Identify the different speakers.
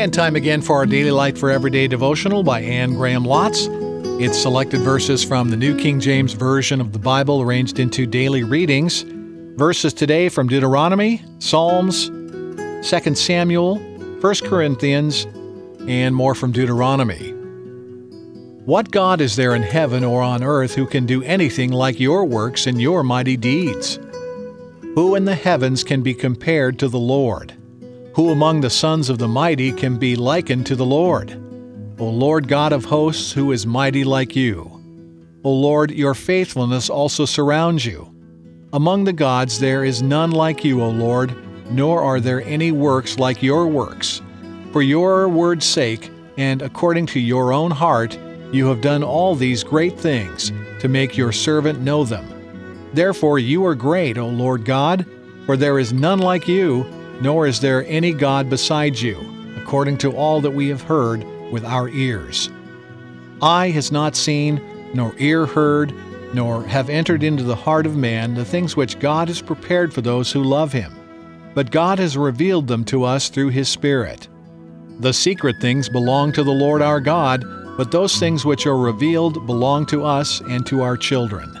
Speaker 1: And time again for our Daily Light for Everyday devotional by Anne Graham Lotz. It's selected verses from the New King James Version of the Bible arranged into daily readings. Verses today from Deuteronomy, Psalms, 2 Samuel, 1 Corinthians, and more from Deuteronomy. What God is there in heaven or on earth who can do anything like your works and your mighty deeds? Who in the heavens can be compared to the Lord? Who among the sons of the mighty can be likened to the Lord? O Lord God of hosts, who is mighty like you? O Lord, your faithfulness also surrounds you. Among the gods there is none like you, O Lord, nor are there any works like your works. For your word's sake, and according to your own heart, you have done all these great things to make your servant know them. Therefore you are great, O Lord God, for there is none like you nor is there any God besides you, according to all that we have heard with our ears. Eye has not seen, nor ear heard, nor have entered into the heart of man the things which God has prepared for those who love him. But God has revealed them to us through his Spirit. The secret things belong to the Lord our God, but those things which are revealed belong to us and to our children